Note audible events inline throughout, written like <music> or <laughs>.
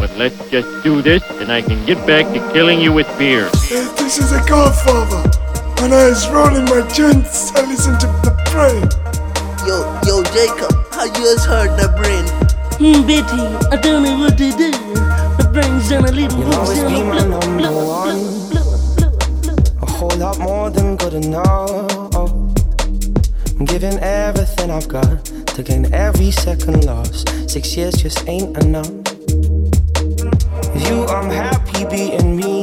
But let's just do this and I can get back to killing you with beer. This is a godfather. When I was rolling my joints, I listened to the brain. Yo, yo, Jacob, how you just heard the brain? Hmm, Betty, I don't know what to do. The brain's on a little You'll always books be on my a number blow, blow, one. a whole lot more than good enough. I'm giving everything I've got to gain every second loss. Six years just ain't enough. You, I'm happy being me.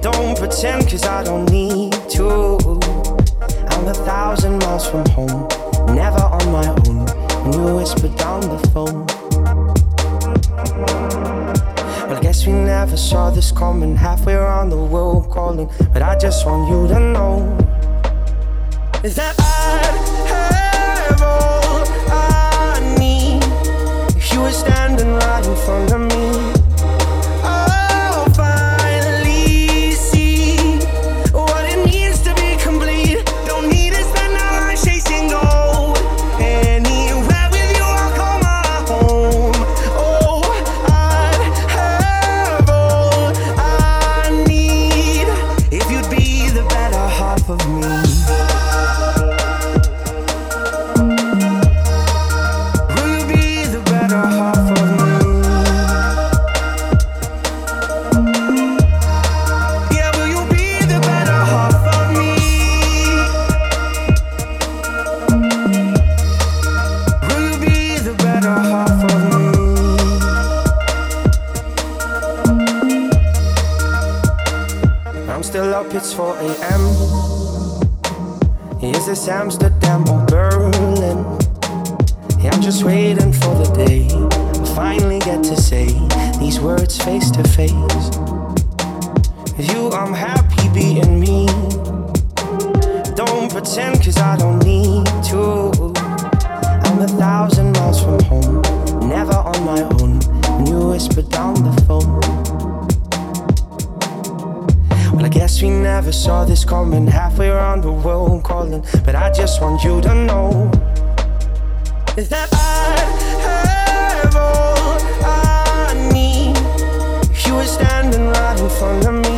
Don't pretend, cause I don't need to. I'm a thousand miles from home, never on my own. When you whisper down the phone. Well, I guess we never saw this coming. Halfway around the world calling. But I just want you to know is that I'd have all I need if you were standing right in front of me. Amsterdam or Berlin? I'm just waiting for the day I finally get to say these words face to face. With you, I'm happy being me. Don't pretend, cause I don't need to. I'm a thousand miles from home, never on my own. You whisper down the phone. Well, I guess we never saw this coming. Halfway around the world calling. But I just want you to know that I have all I need. You were standing right in front of me,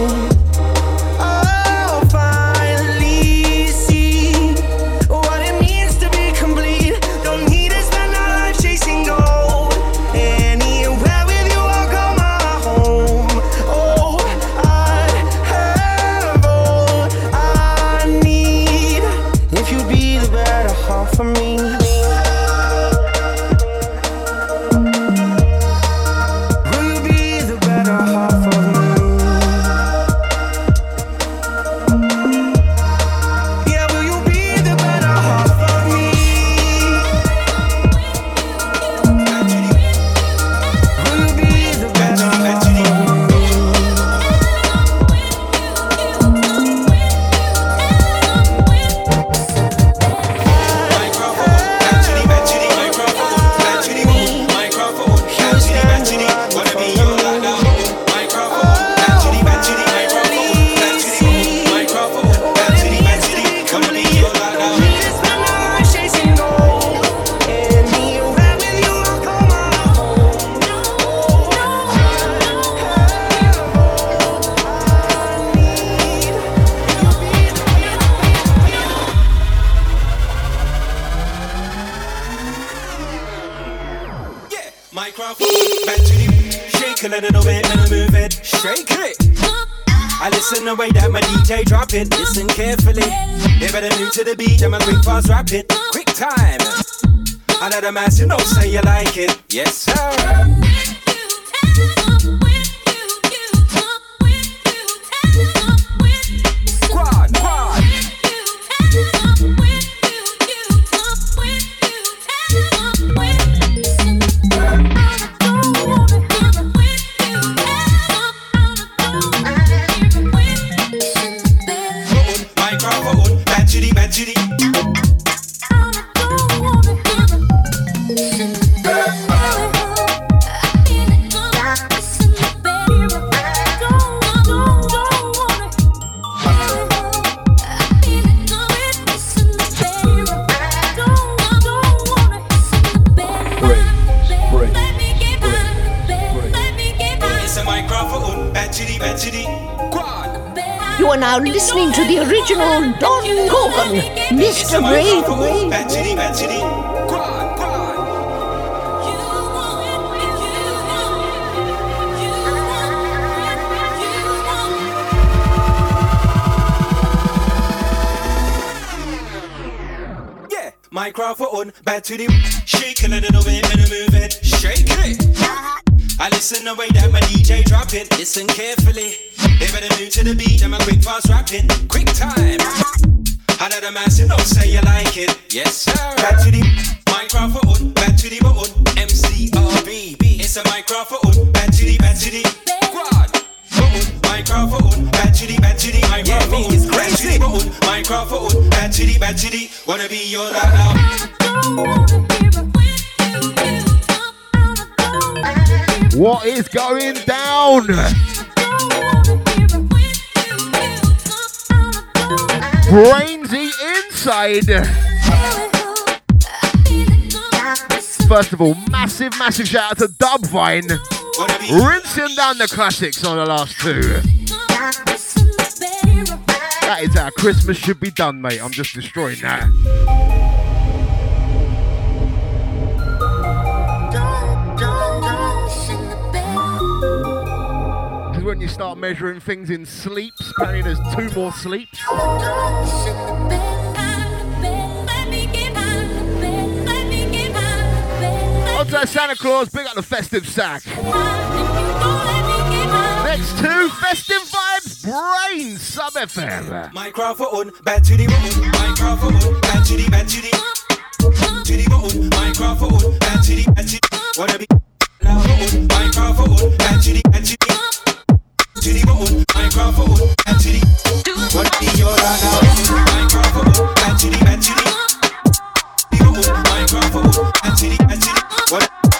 to the beat. I'm a quick fast rap it. Quick time. The mass, you know, say you like it. Yes, sir. The original Don Gorgon, Mr. Bravery. Yeah, microphone, back to the shake a little bit and move it, shake it. I listen the way that my DJ drop it, listen carefully. They better move to the beat, I'm a quick fast rapping, quick time. I let the massive know say you like it, yes sir. Back to the microphone, back to the button, MCRB, it's a microphone, back to the, back to the quad. Button, microphone, back to the, back to the microphone, back to the button, microphone, back to the, back to the, wanna be your loud now. What is going down? Brainsy inside. First of all, massive, massive shout out to Dubvine. Rinsing down the classics on the last two. That is how Christmas should be done, mate. I'm just destroying that. You start measuring things in sleeps, apparently there's two more sleeps. On to Santa Claus, big up the festive sack. Next two, festive vibes, brain sub FM. Microphone, back to the button, microphone, back to the, back to the, to the button, microphone, back to the, back to the, wanna be microphone, back to the, back to the, button, microphone, back to the, loud now, microphone, the, back to the, the button, microphone, back to the, back to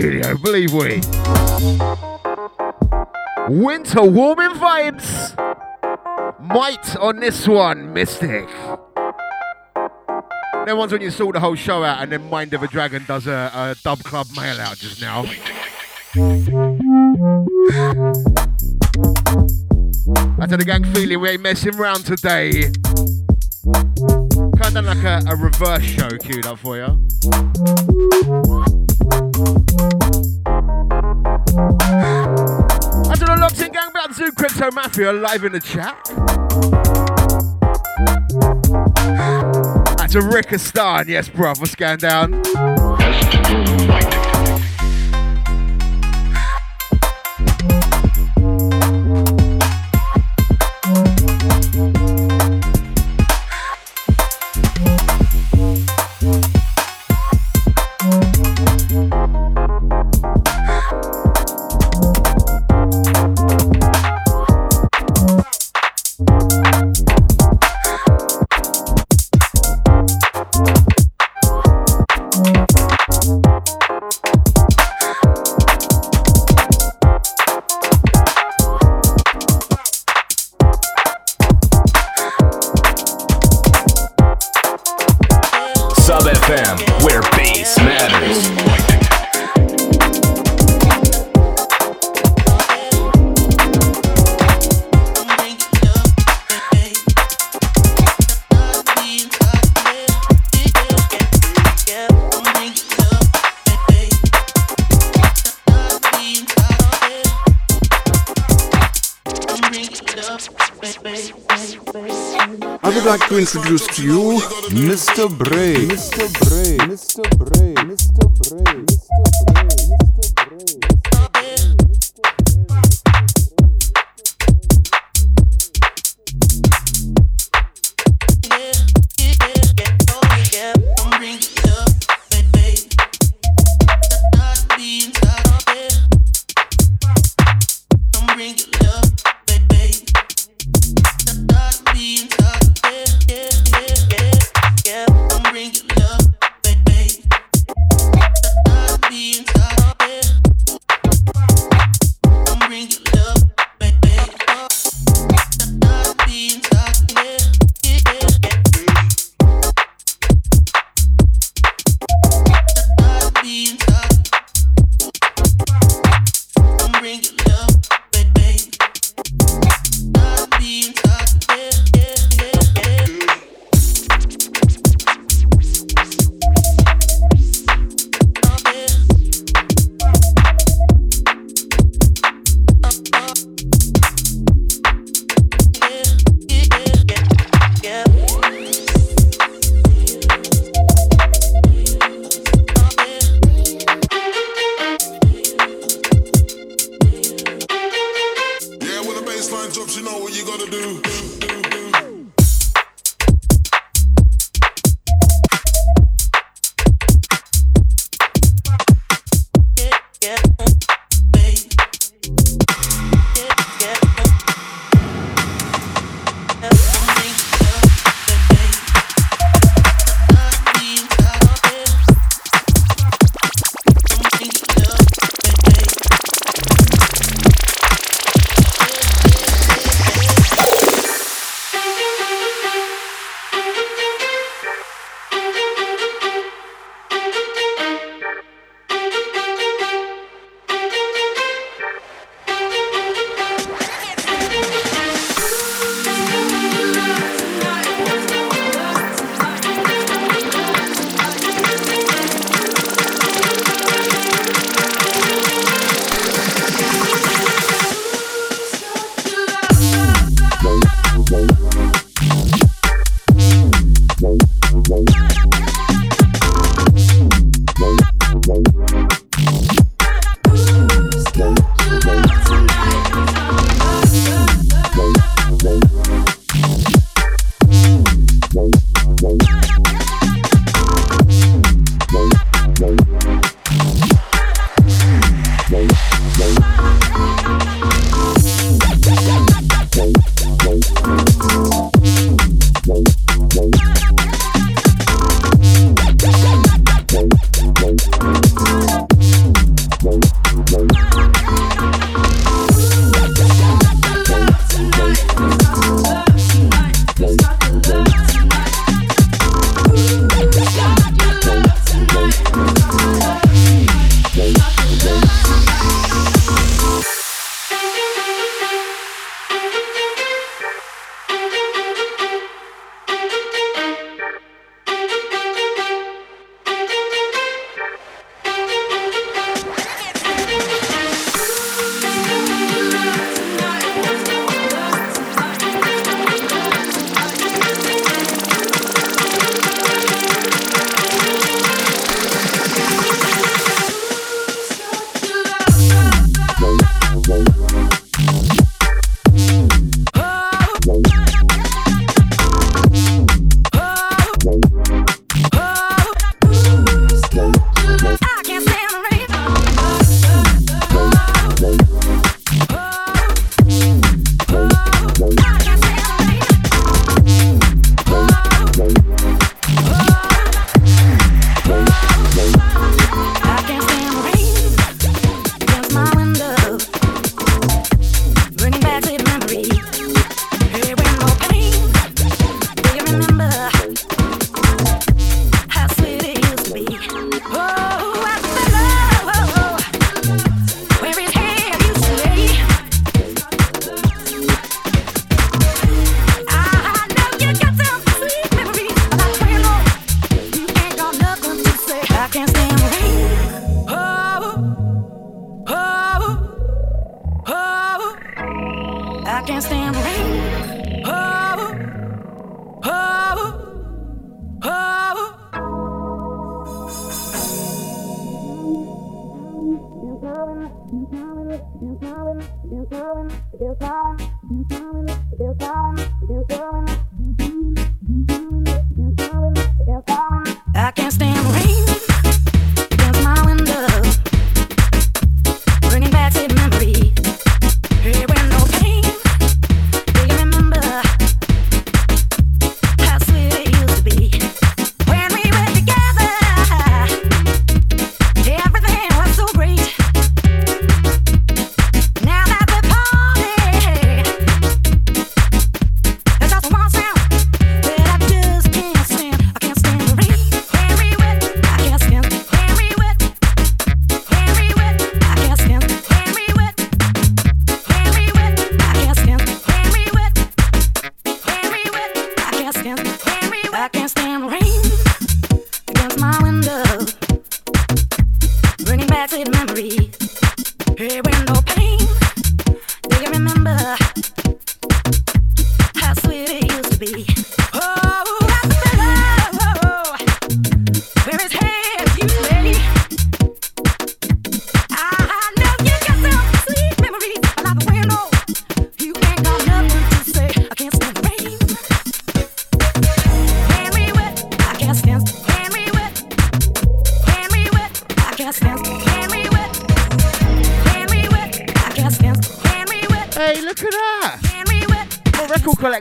studio, believe we. Winter warming vibes. Might on this one, Mystic. Then ones when you sort the whole show out and then Mind of a Dragon does a, a dub club mail out just now. I tell the gang feeling we ain't messing around today. Kind of like a, a reverse show queued up for you. I tell the locked in gang about Zoo Crypto Mafia live in the chat. That's a Rickistan, yes, bruv, going down?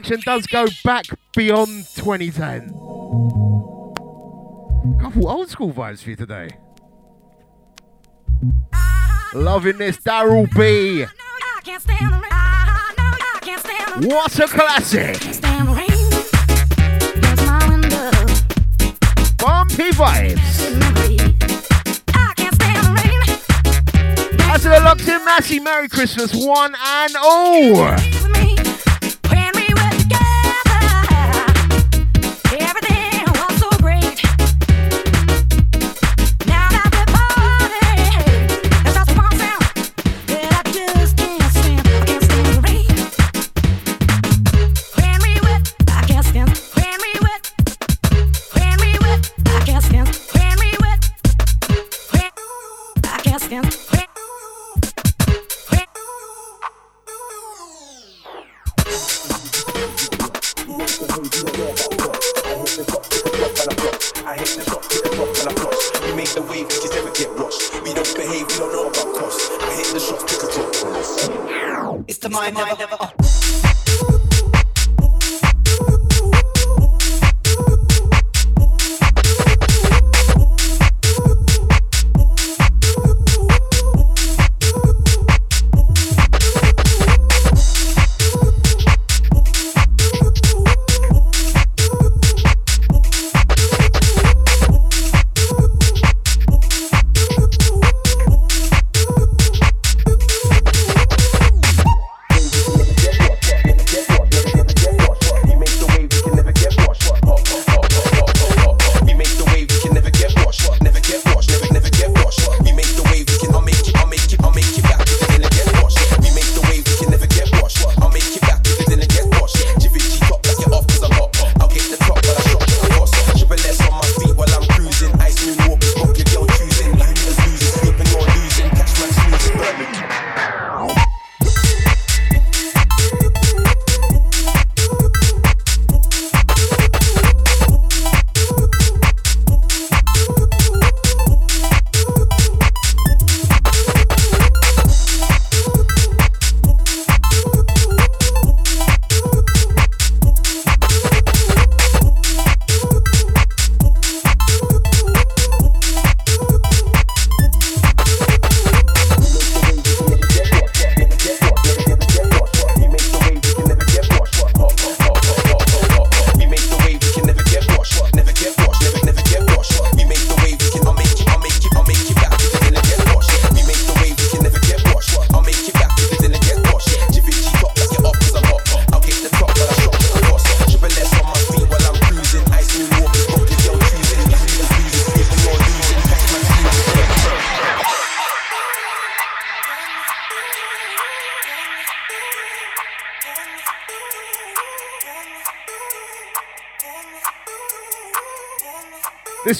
action does go back beyond 2010. Couple old school vibes for you today. Loving this, Daryl B. What a classic! Bumpy vibes. That's the locked in Massey. Merry Christmas, one and all.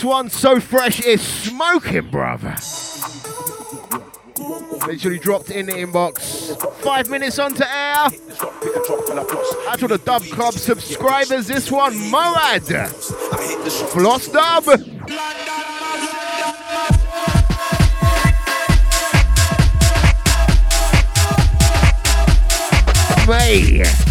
One's so fresh, is smoking, brother. Literally dropped in the inbox. Five minutes onto air. Out to the Dub Club subscribers. This one, Moad. Floss Dub. May.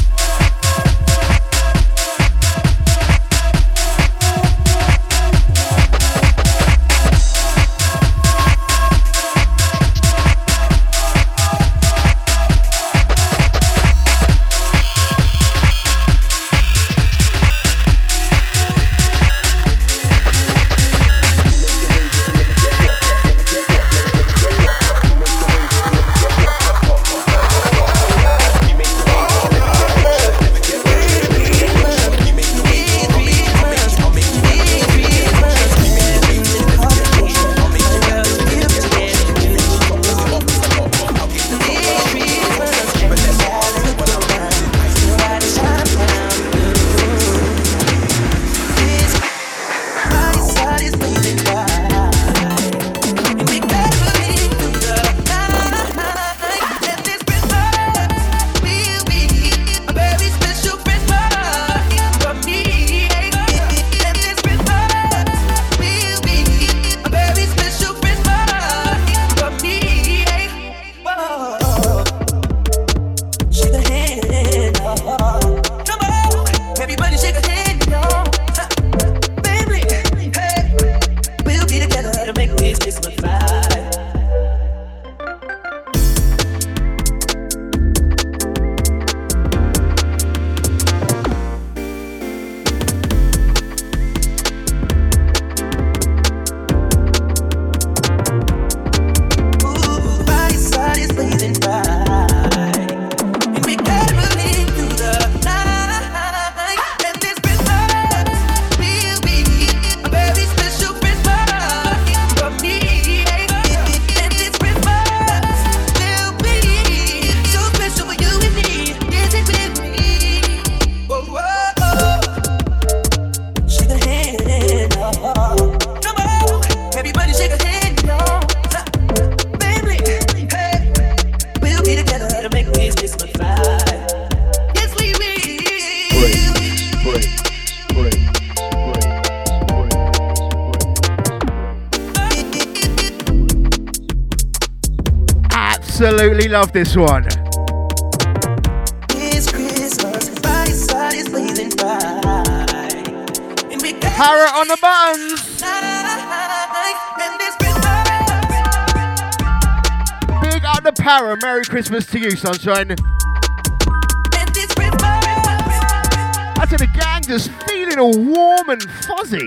Love this one. It's Christmas, body side is blazing bright. And we Parrot on the buttons. Big up the para. Merry Christmas to you, sunshine. Out to the gang, just feeling all warm and fuzzy.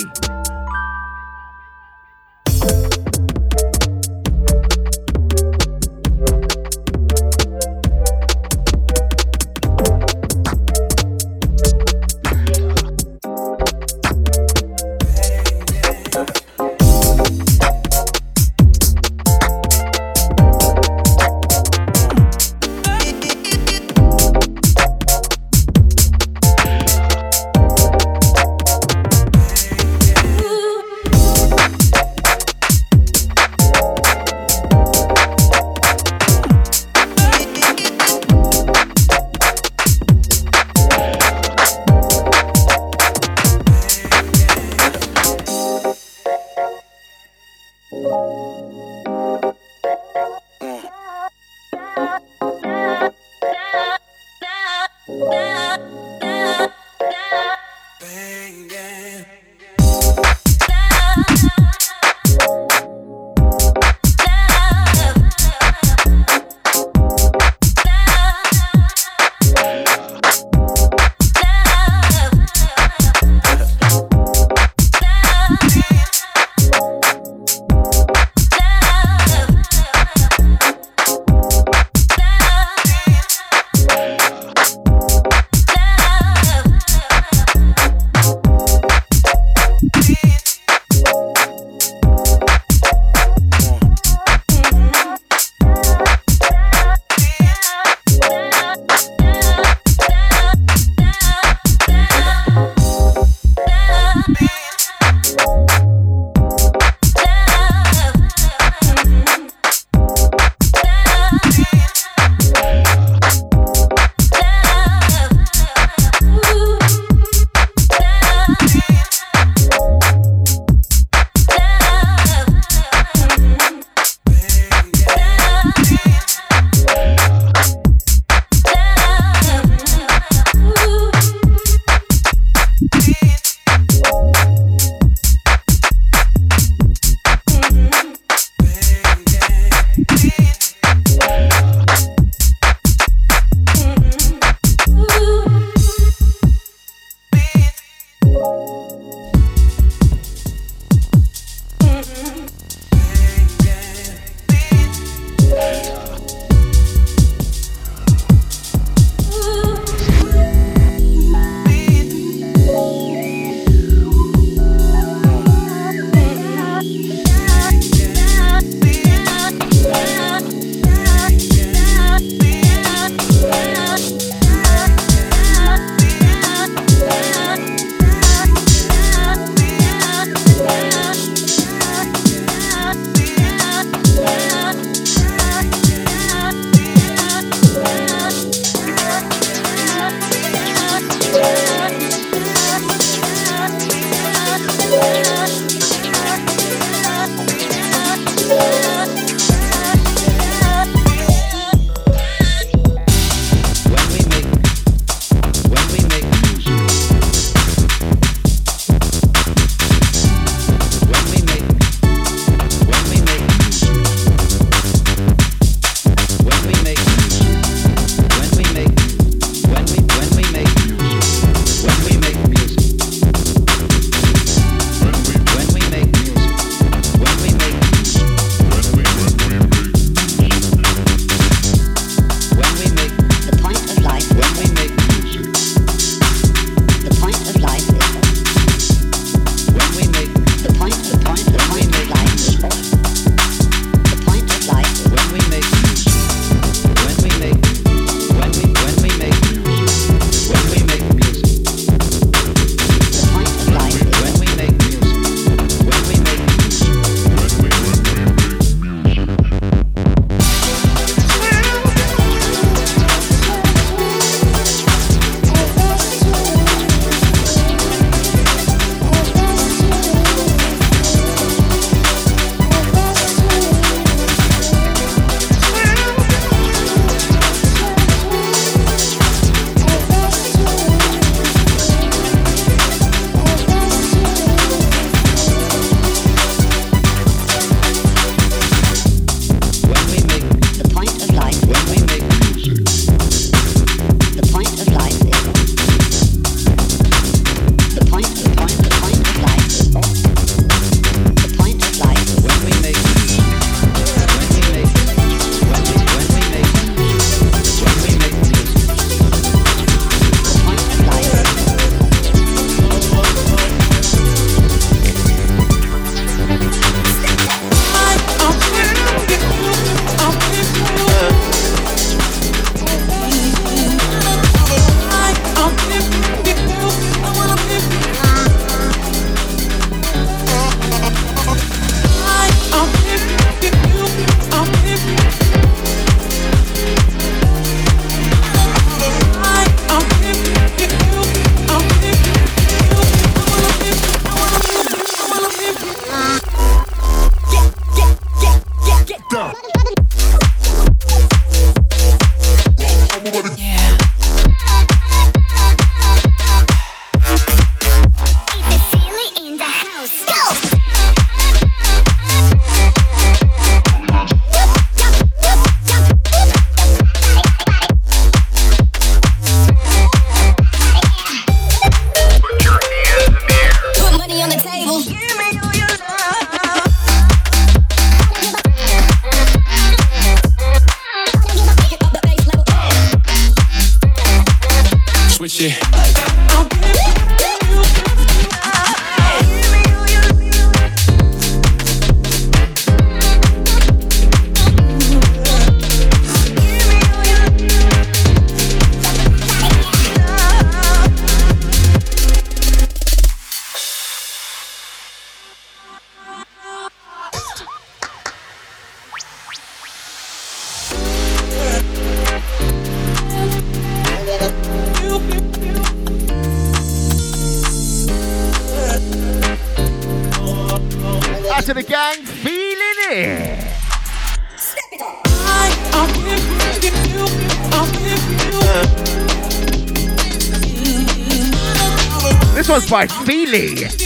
Riley.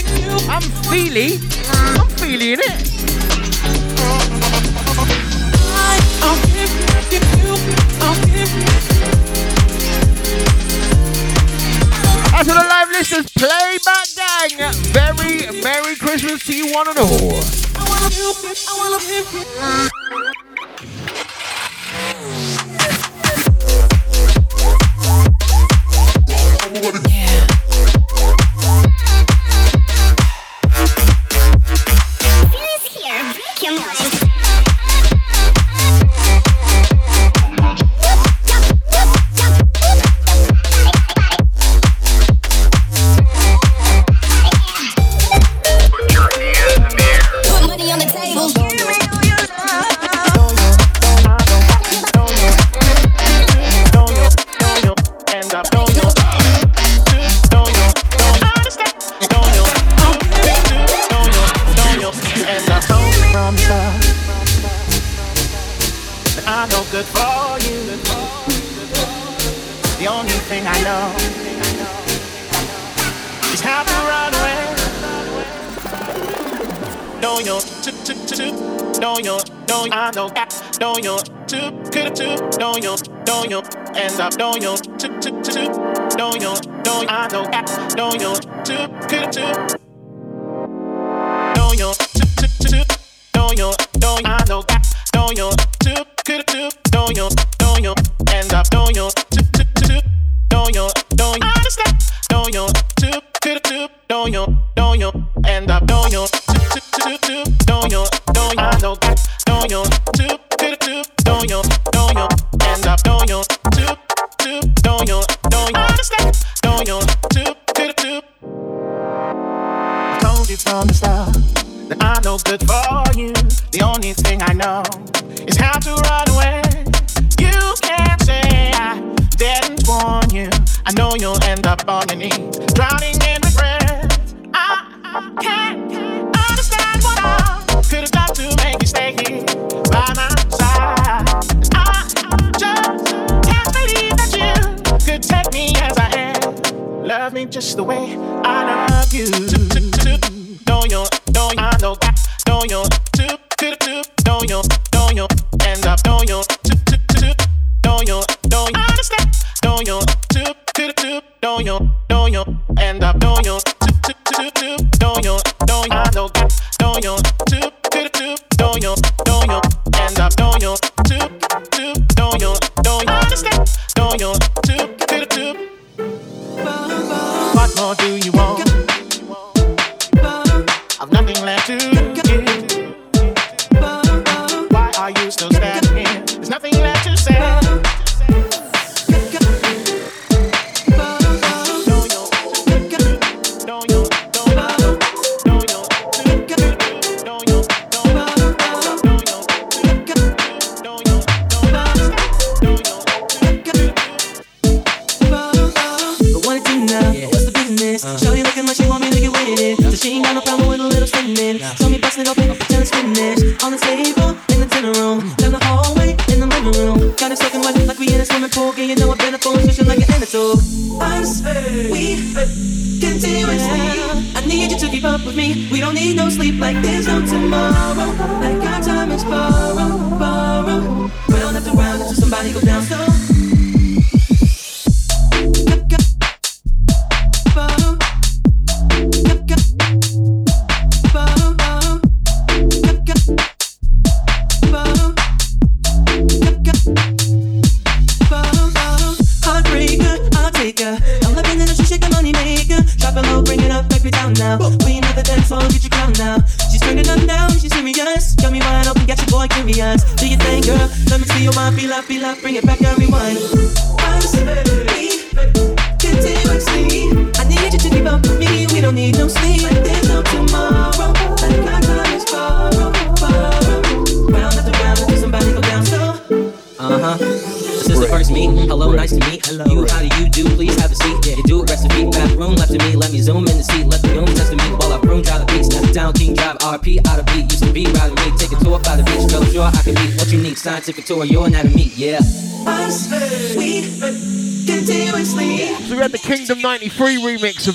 only thing I know is how to run away. Know your to to to. Know your know I know that. Know your to could to. Know your know your end up. Know your to to to. Know your know I know that. Know your to could to. Know your to to to to. Know your know I know that. Know your to could to. Know your know your end up. Know your don't you?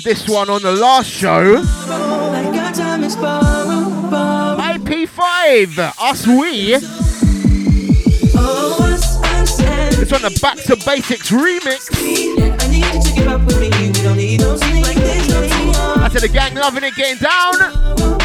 this one on the last show. IP5, Us We. It's on the Back to Basics remix. I said the gang loving it, getting down.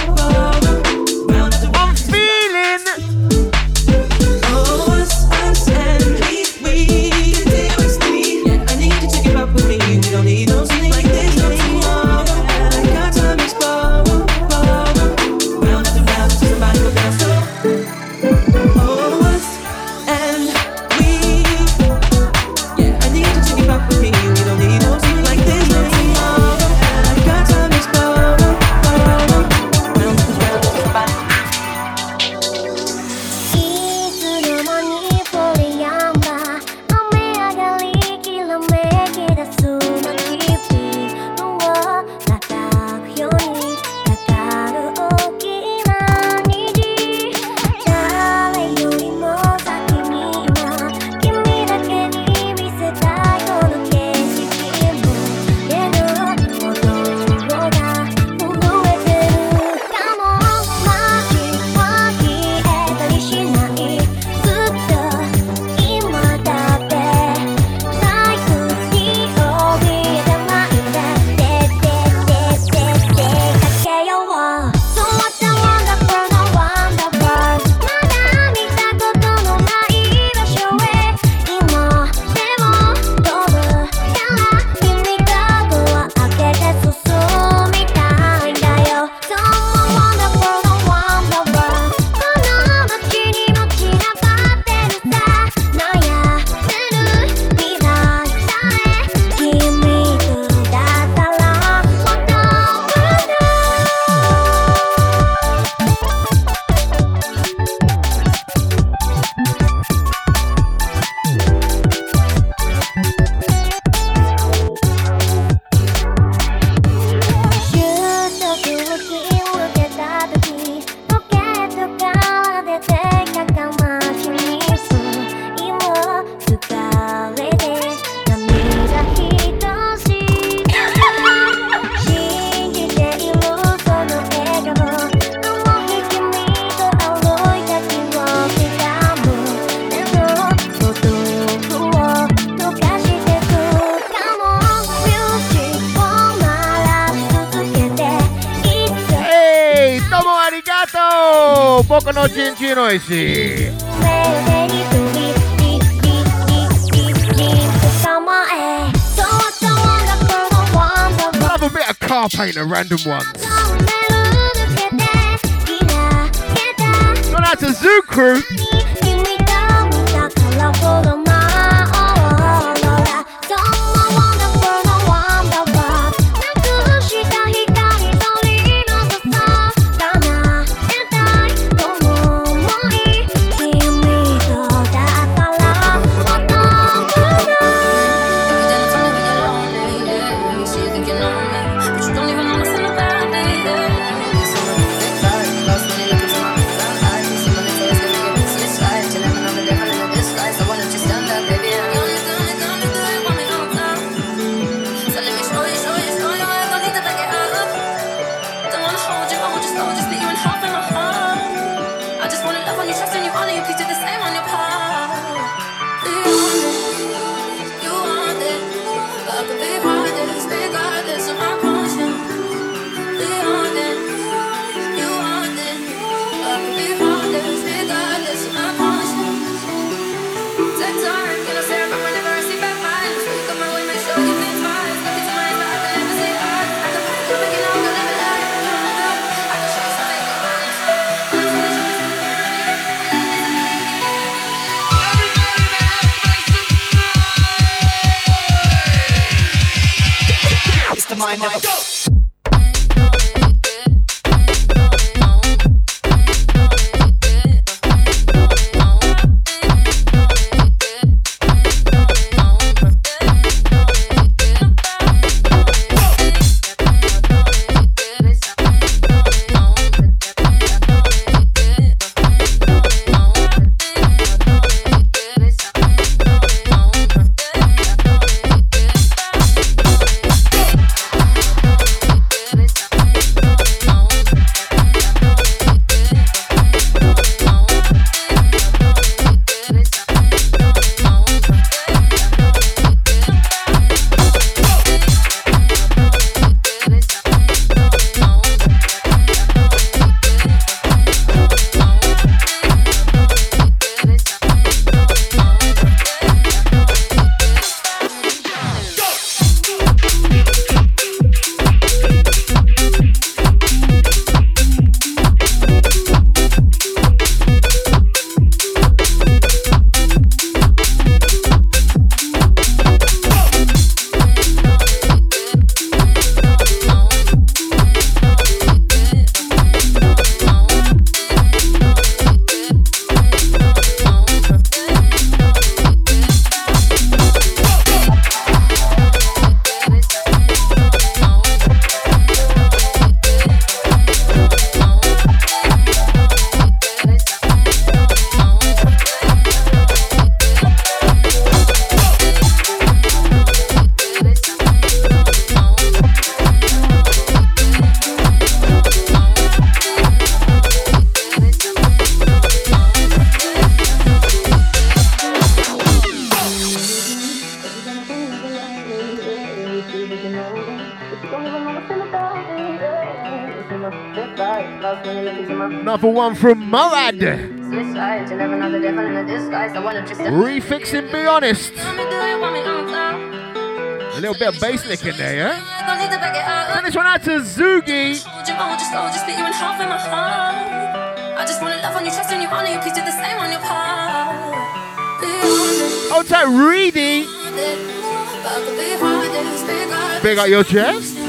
Noisy. Have a bit of car paint a random ones. Murad. Refixing, be honest. A little bit of bass lick in there, yeah? Send this one out to Zoogie. I just wanna love on you, trust on you, honor you, please do the same on your part. Oh, out to Reedy. Big up your chest.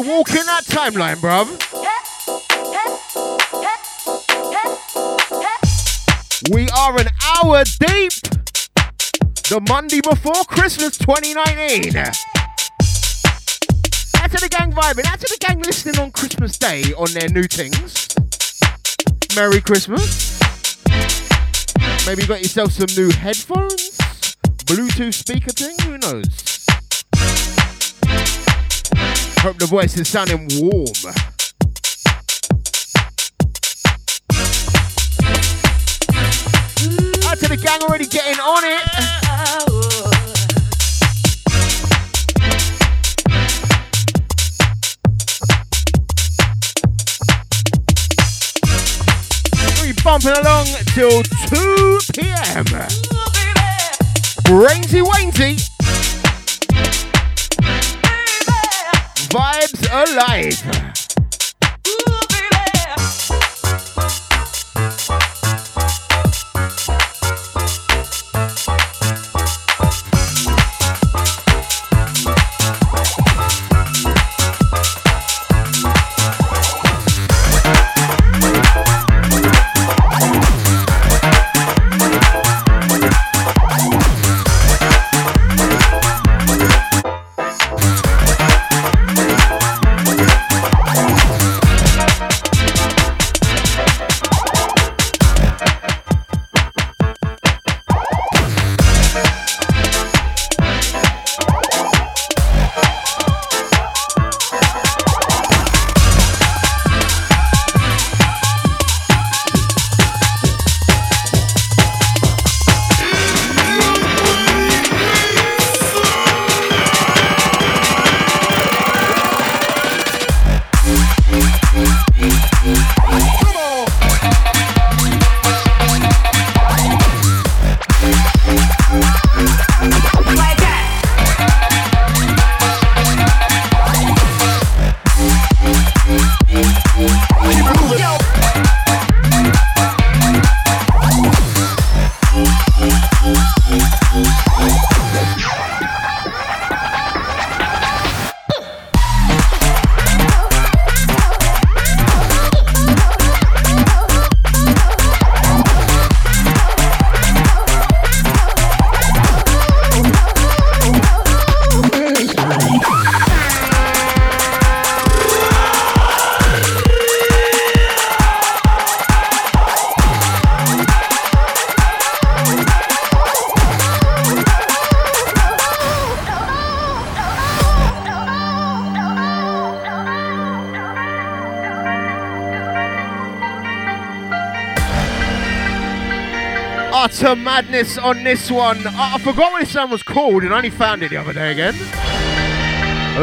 Walking that timeline, bruv. We are an hour deep. The Monday before Christmas 2019. Out to the gang vibing, out to the gang listening on Christmas Day on their new things. Merry Christmas. Maybe you got yourself some new headphones, Bluetooth speaker thing, who knows? Hope the voice is sounding warm. Out to the gang already getting on it. We bumping along till 2 p.m. Brainsy Wainsy. Vibes alive. Madness on this one. I, I forgot what this song was called and I only found it the other day again.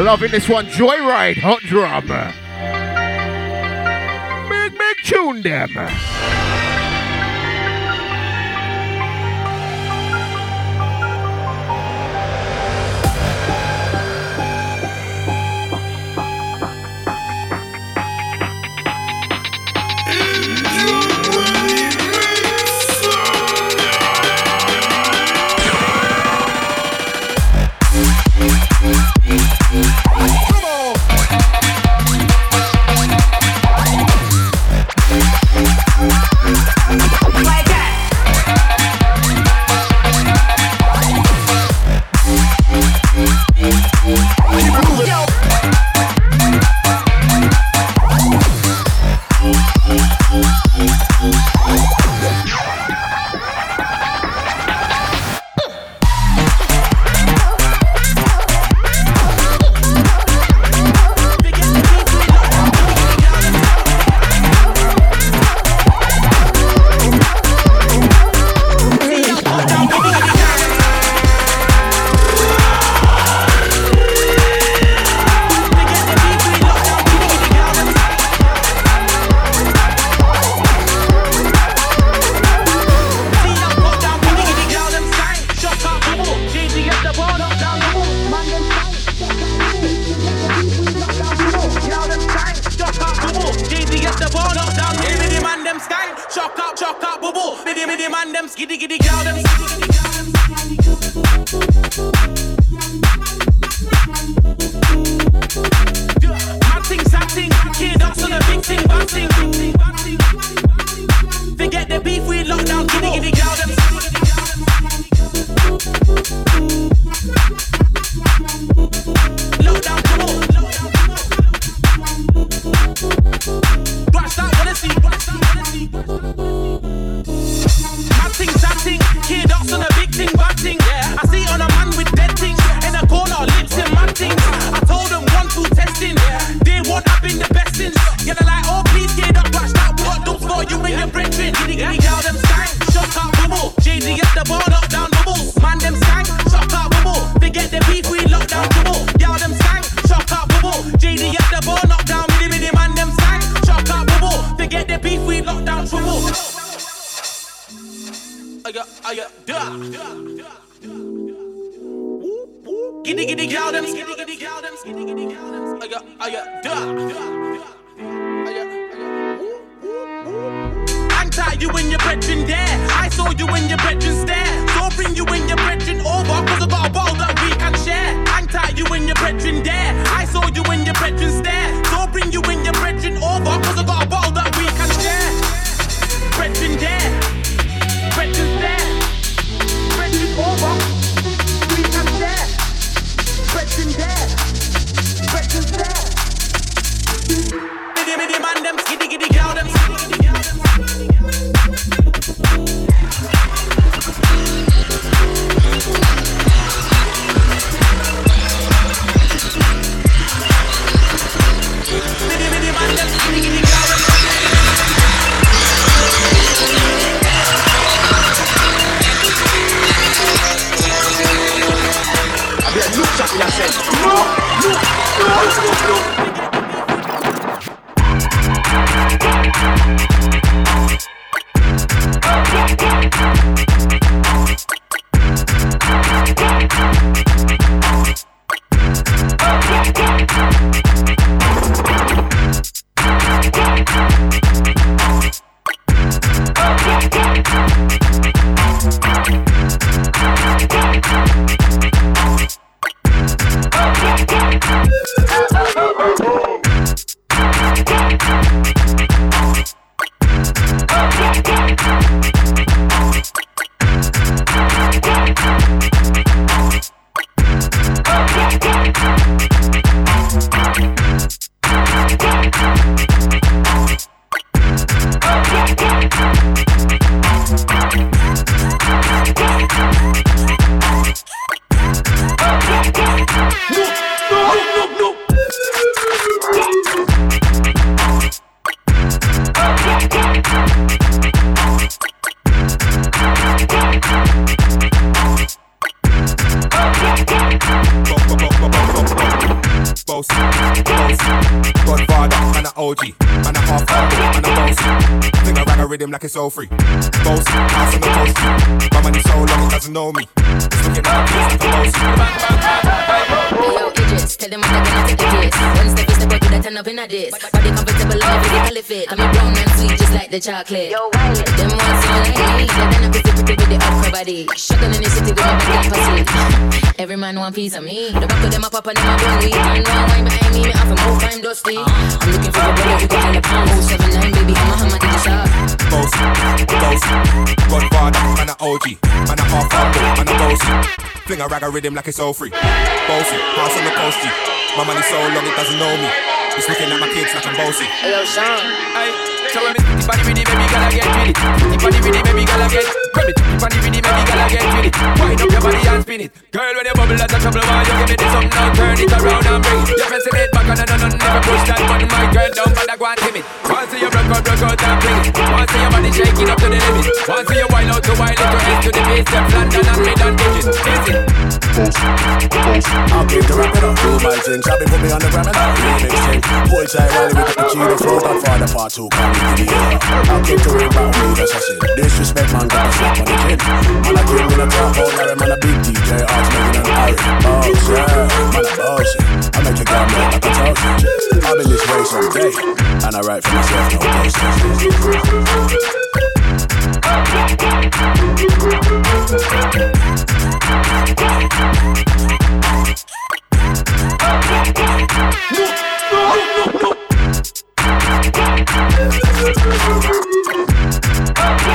Loving this one. Joyride, Hot Drum. Big, big tune, them. Chocolate. Yo, Wiley. Them ones sound like me. Done a pretty pretty with the upper body. Shotgun in the city with my back pussy. Every man want piece of me. The back of them a pop and them a bun weed. Man want wine behind me, me have a move, I'm dusty. I'm looking for a brother who got the pound. 079, baby, I'm a hammer to the shop. Bossy, bossy, Godfather, man a OG, man a half humble, man a bossy. Fling a rag a rhythm like it's all free. Bossy, house on the coast. My money so long it doesn't know me. It's looking at my kids like I'm bossy. Hey yo, Sean. Aye, so when me the body with it, baby, I get with it. The body with it, baby, I get grab it. The body with it, baby, I get with it. Wind up your body and spin it. Girl, when you bubble, that's a trouble. Why you give me this something now? Turn it around and bring it. You pressing it back and no, no, never push that button. My girl, but I go and timid. Once you broke out, broke out and bring it. Once your body shaking up to the limit. Once you wild out to wild it to S to the base, step London and mid and digit. Is it? I'll keep the rap it up, do my thing. Shabby put me on the gram and I'll remix thing. Boy, Jai Wiley with the Pacino flow. Godfather part two, come into the. I'll keep the ring with me, assassin. Disrespect, man, got slap on the chin. Man, I came in a top hole, Larry, man, a big DJ. Ask Megan and Harry. Boss, yeah, man, a boss. I make you gamble like a toast. I've been this way someday. And I write for myself, no Let's see when we make Thank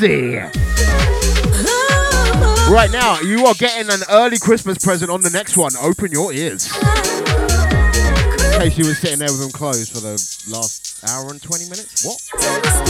Lindsay. Right now, you are getting an early Christmas present on the next one. Open your ears. In case you were sitting there with them closed for the last hour and 20 minutes. What?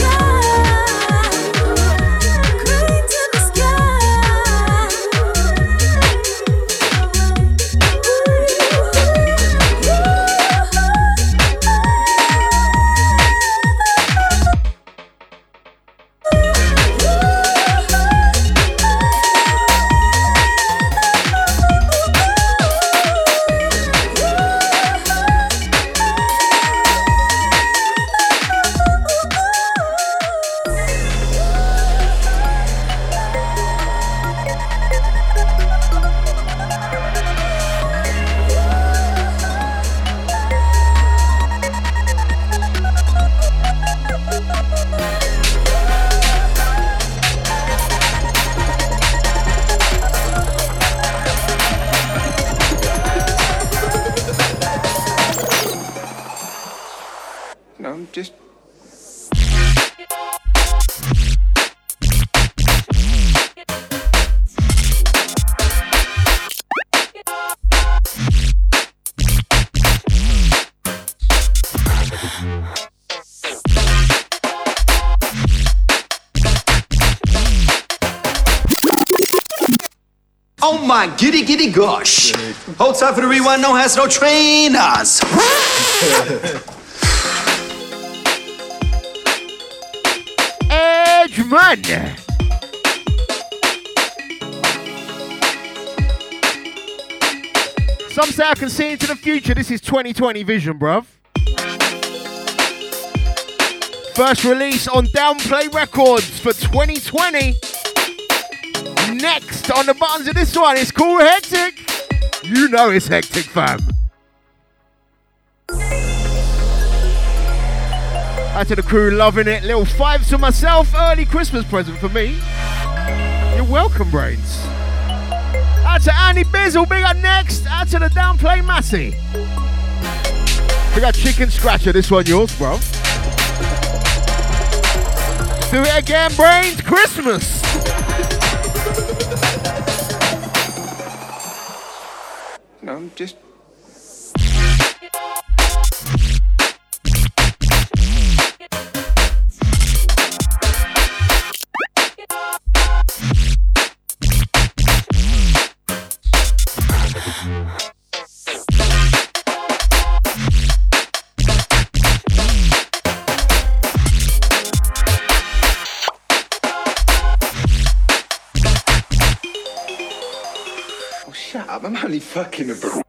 Gosh. Hold tight for the rewind, no has no trainers. Edgeman. Some say I can see into the future. This is 2020 vision, bruv. First release on Downplay Records for 2020. Next on the buttons of this one, it's called Hectic. You know it's hectic, fam. Out to the crew, loving it. Little fives to myself, early Christmas present for me. You're welcome, BrainZ. Out to Andy Bizzle, big up next. Out to the downplay Massey. We got Chicken Scratcher, this one yours, bro. Do it again, BrainZ. Christmas. No, I'm just. I'm only fucking a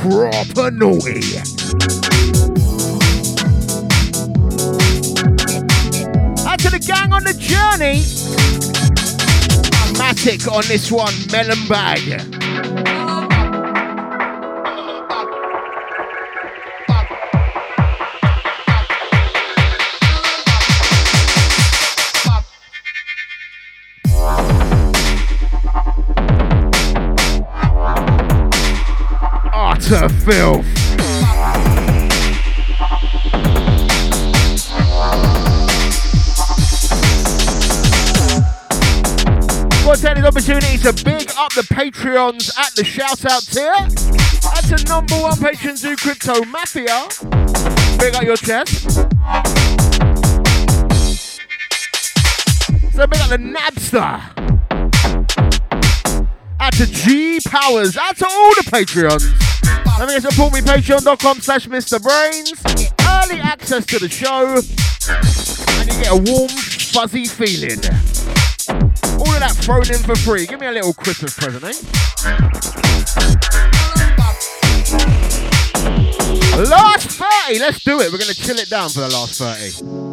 proper naughty. Out to the gang on the journey. Matic on this one, Melon Bag. Filth. Want to take opportunity to big up the Patreons at the shout out tier. That's the number one patron Zoo Crypto Mafia. Big up your chest. So big up the Nabster. Out to G Powers. Out to all the Patreons. Let me support me patreon.com slash Mr. BrainZ. Early access to the show. And you get a warm, fuzzy feeling. All of that thrown in for free. Give me a little Christmas present, eh? Last 30. Let's do it. We're going to chill it down for the last 30.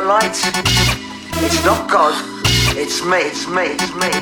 the lights. It's not God. It's me, it's me, it's me.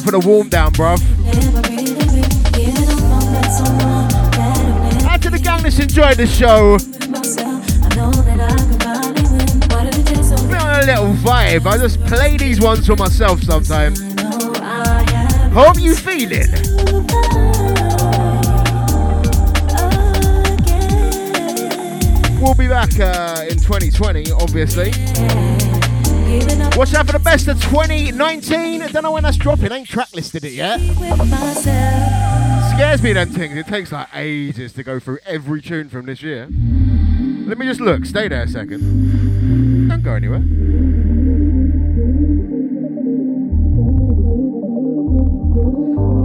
Going for the warm down, bruv. Out to the gang that's enjoyed the show. Been on a little vibe. I just play these ones for myself sometimes. Hope you feel it. We'll be back uh, in 2020, obviously. Watch out for the best of 2019. I don't know when that's dropping. Ain't track listed it yet. Scares me them things. It takes like ages to go through every tune from this year. Let me just look. Stay there a second. Don't go anywhere.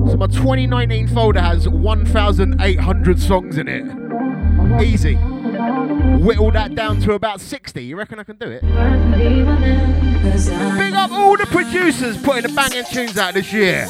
So my 2019 folder has 1,800 songs in it. Easy. Whittle that down to about 60. You reckon I can do it? Big up all the producers putting the banging tunes out this year.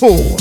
Last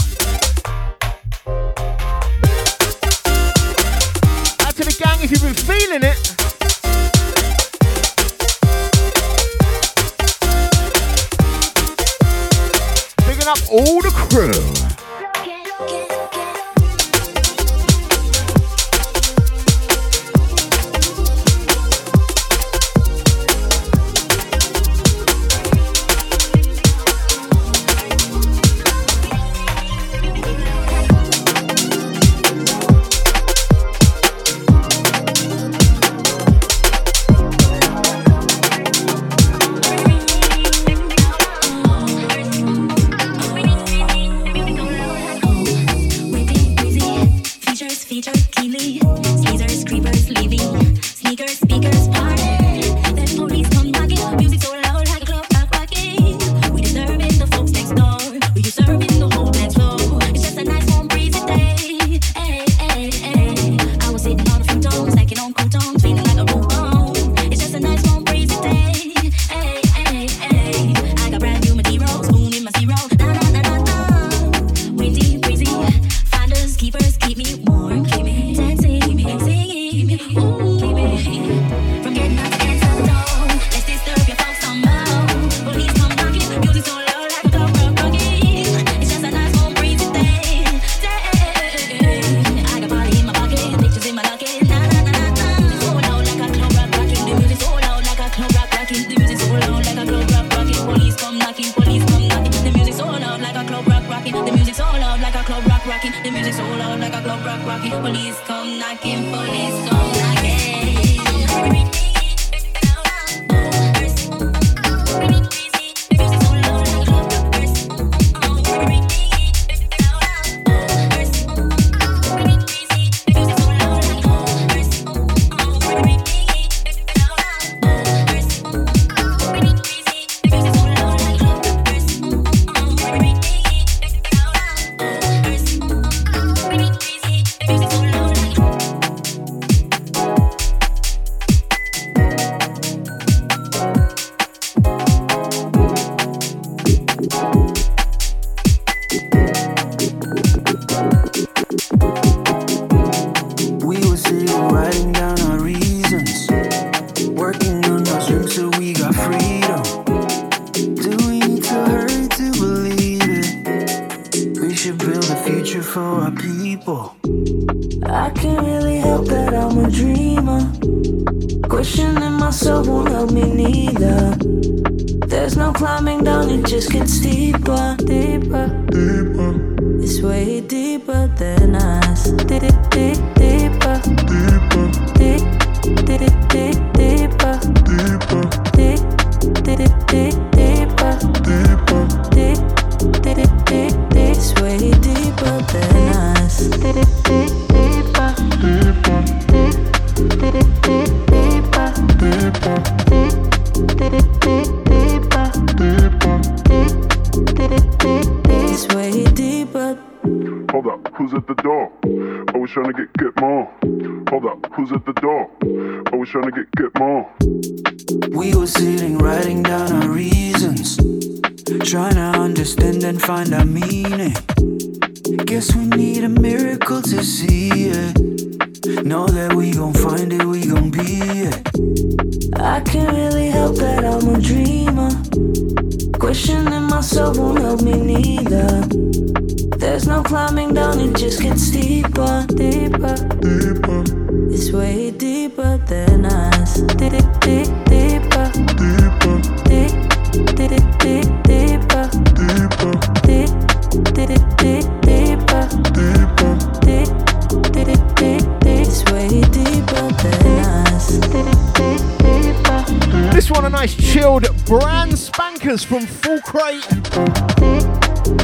Crate.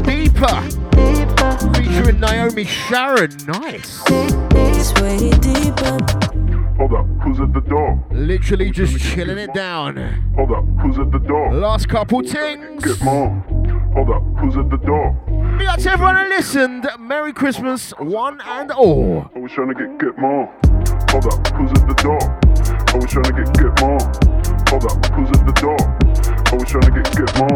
Deeper. Featuring Naomi Sharon. Nice. Hold up, who's at the door? Literally just chilling it down. Hold up, who's at the door? Last couple tings. Get more. Hold up, who's at the door? Big up to everyone who listened. Merry Christmas, one and all. I was trying to get get more. Hold up, who's at the door? I was trying to get get more. Hold up, who's at the door? I was trying to get get more.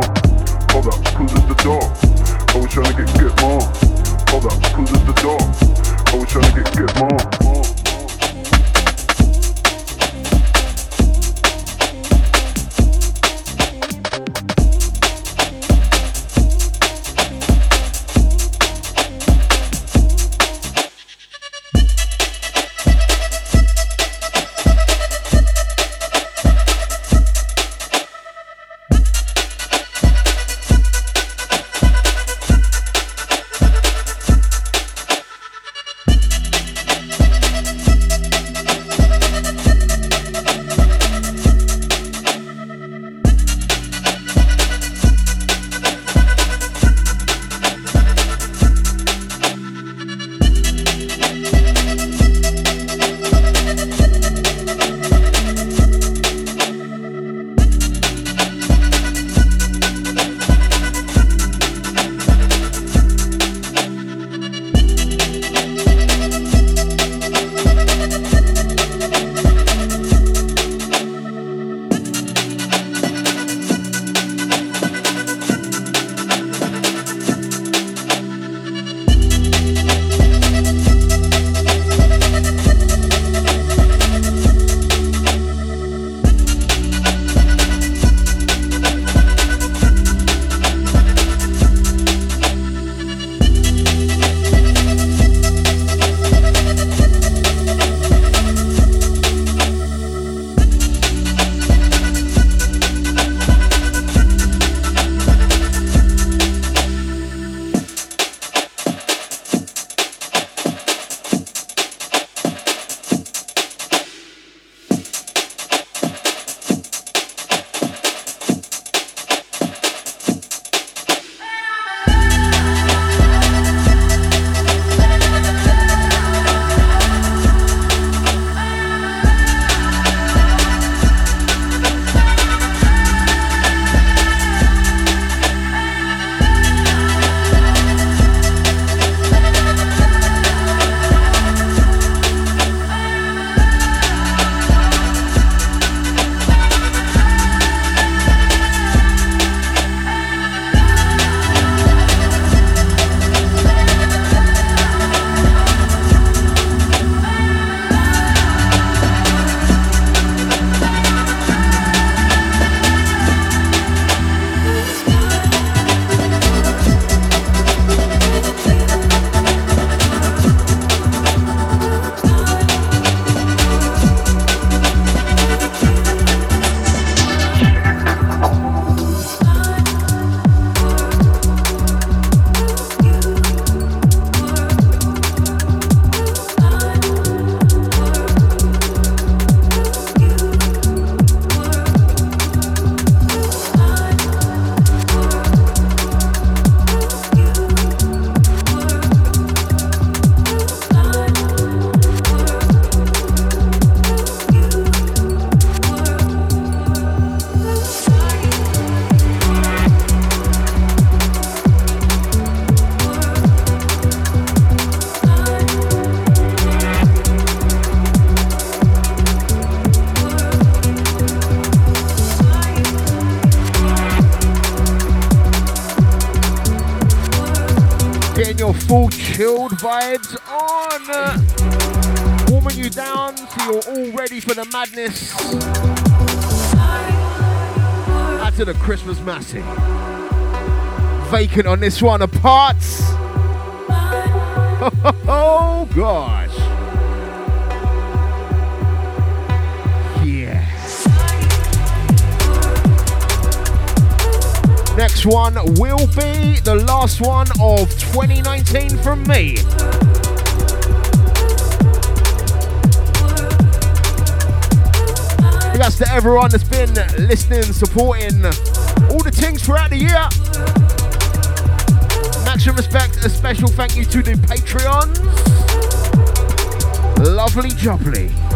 Vibes on. Warming you down so you're all ready for the madness. Out to the Christmas massing. Vacant on this one, apart. <laughs> Oh gosh. Next one will be the last one of 2019 from me. That's to everyone that's been listening, supporting all the things throughout the year. Maximum respect, a special thank you to the Patreons. Lovely jubbly.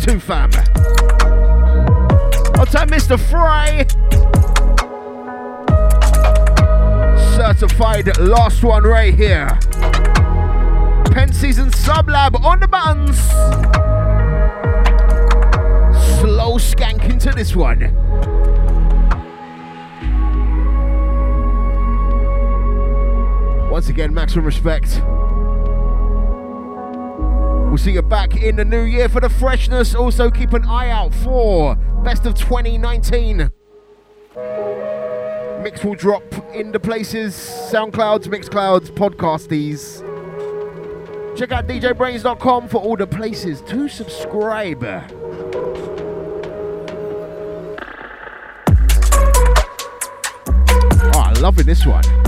Too, fam. I'll take Mr. Fry. Certified last one right here. Pen Season Sublab on the buttons. Slow skank into this one. Once again, maximum respect. We'll see you back in the new year for the freshness. Also, keep an eye out for Best of 2019. Mix will drop in the places SoundClouds, Mixclouds, Podcasties. Check out djbrainz.com for all the places to subscribe. Oh, I'm loving this one.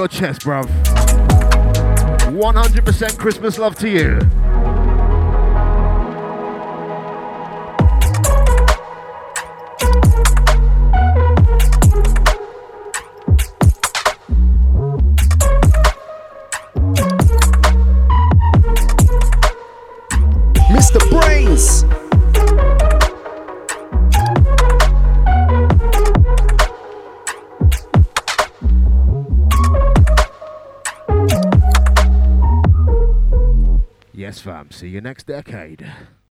Your chest, bruv. 100% Christmas love to you. See you next decade.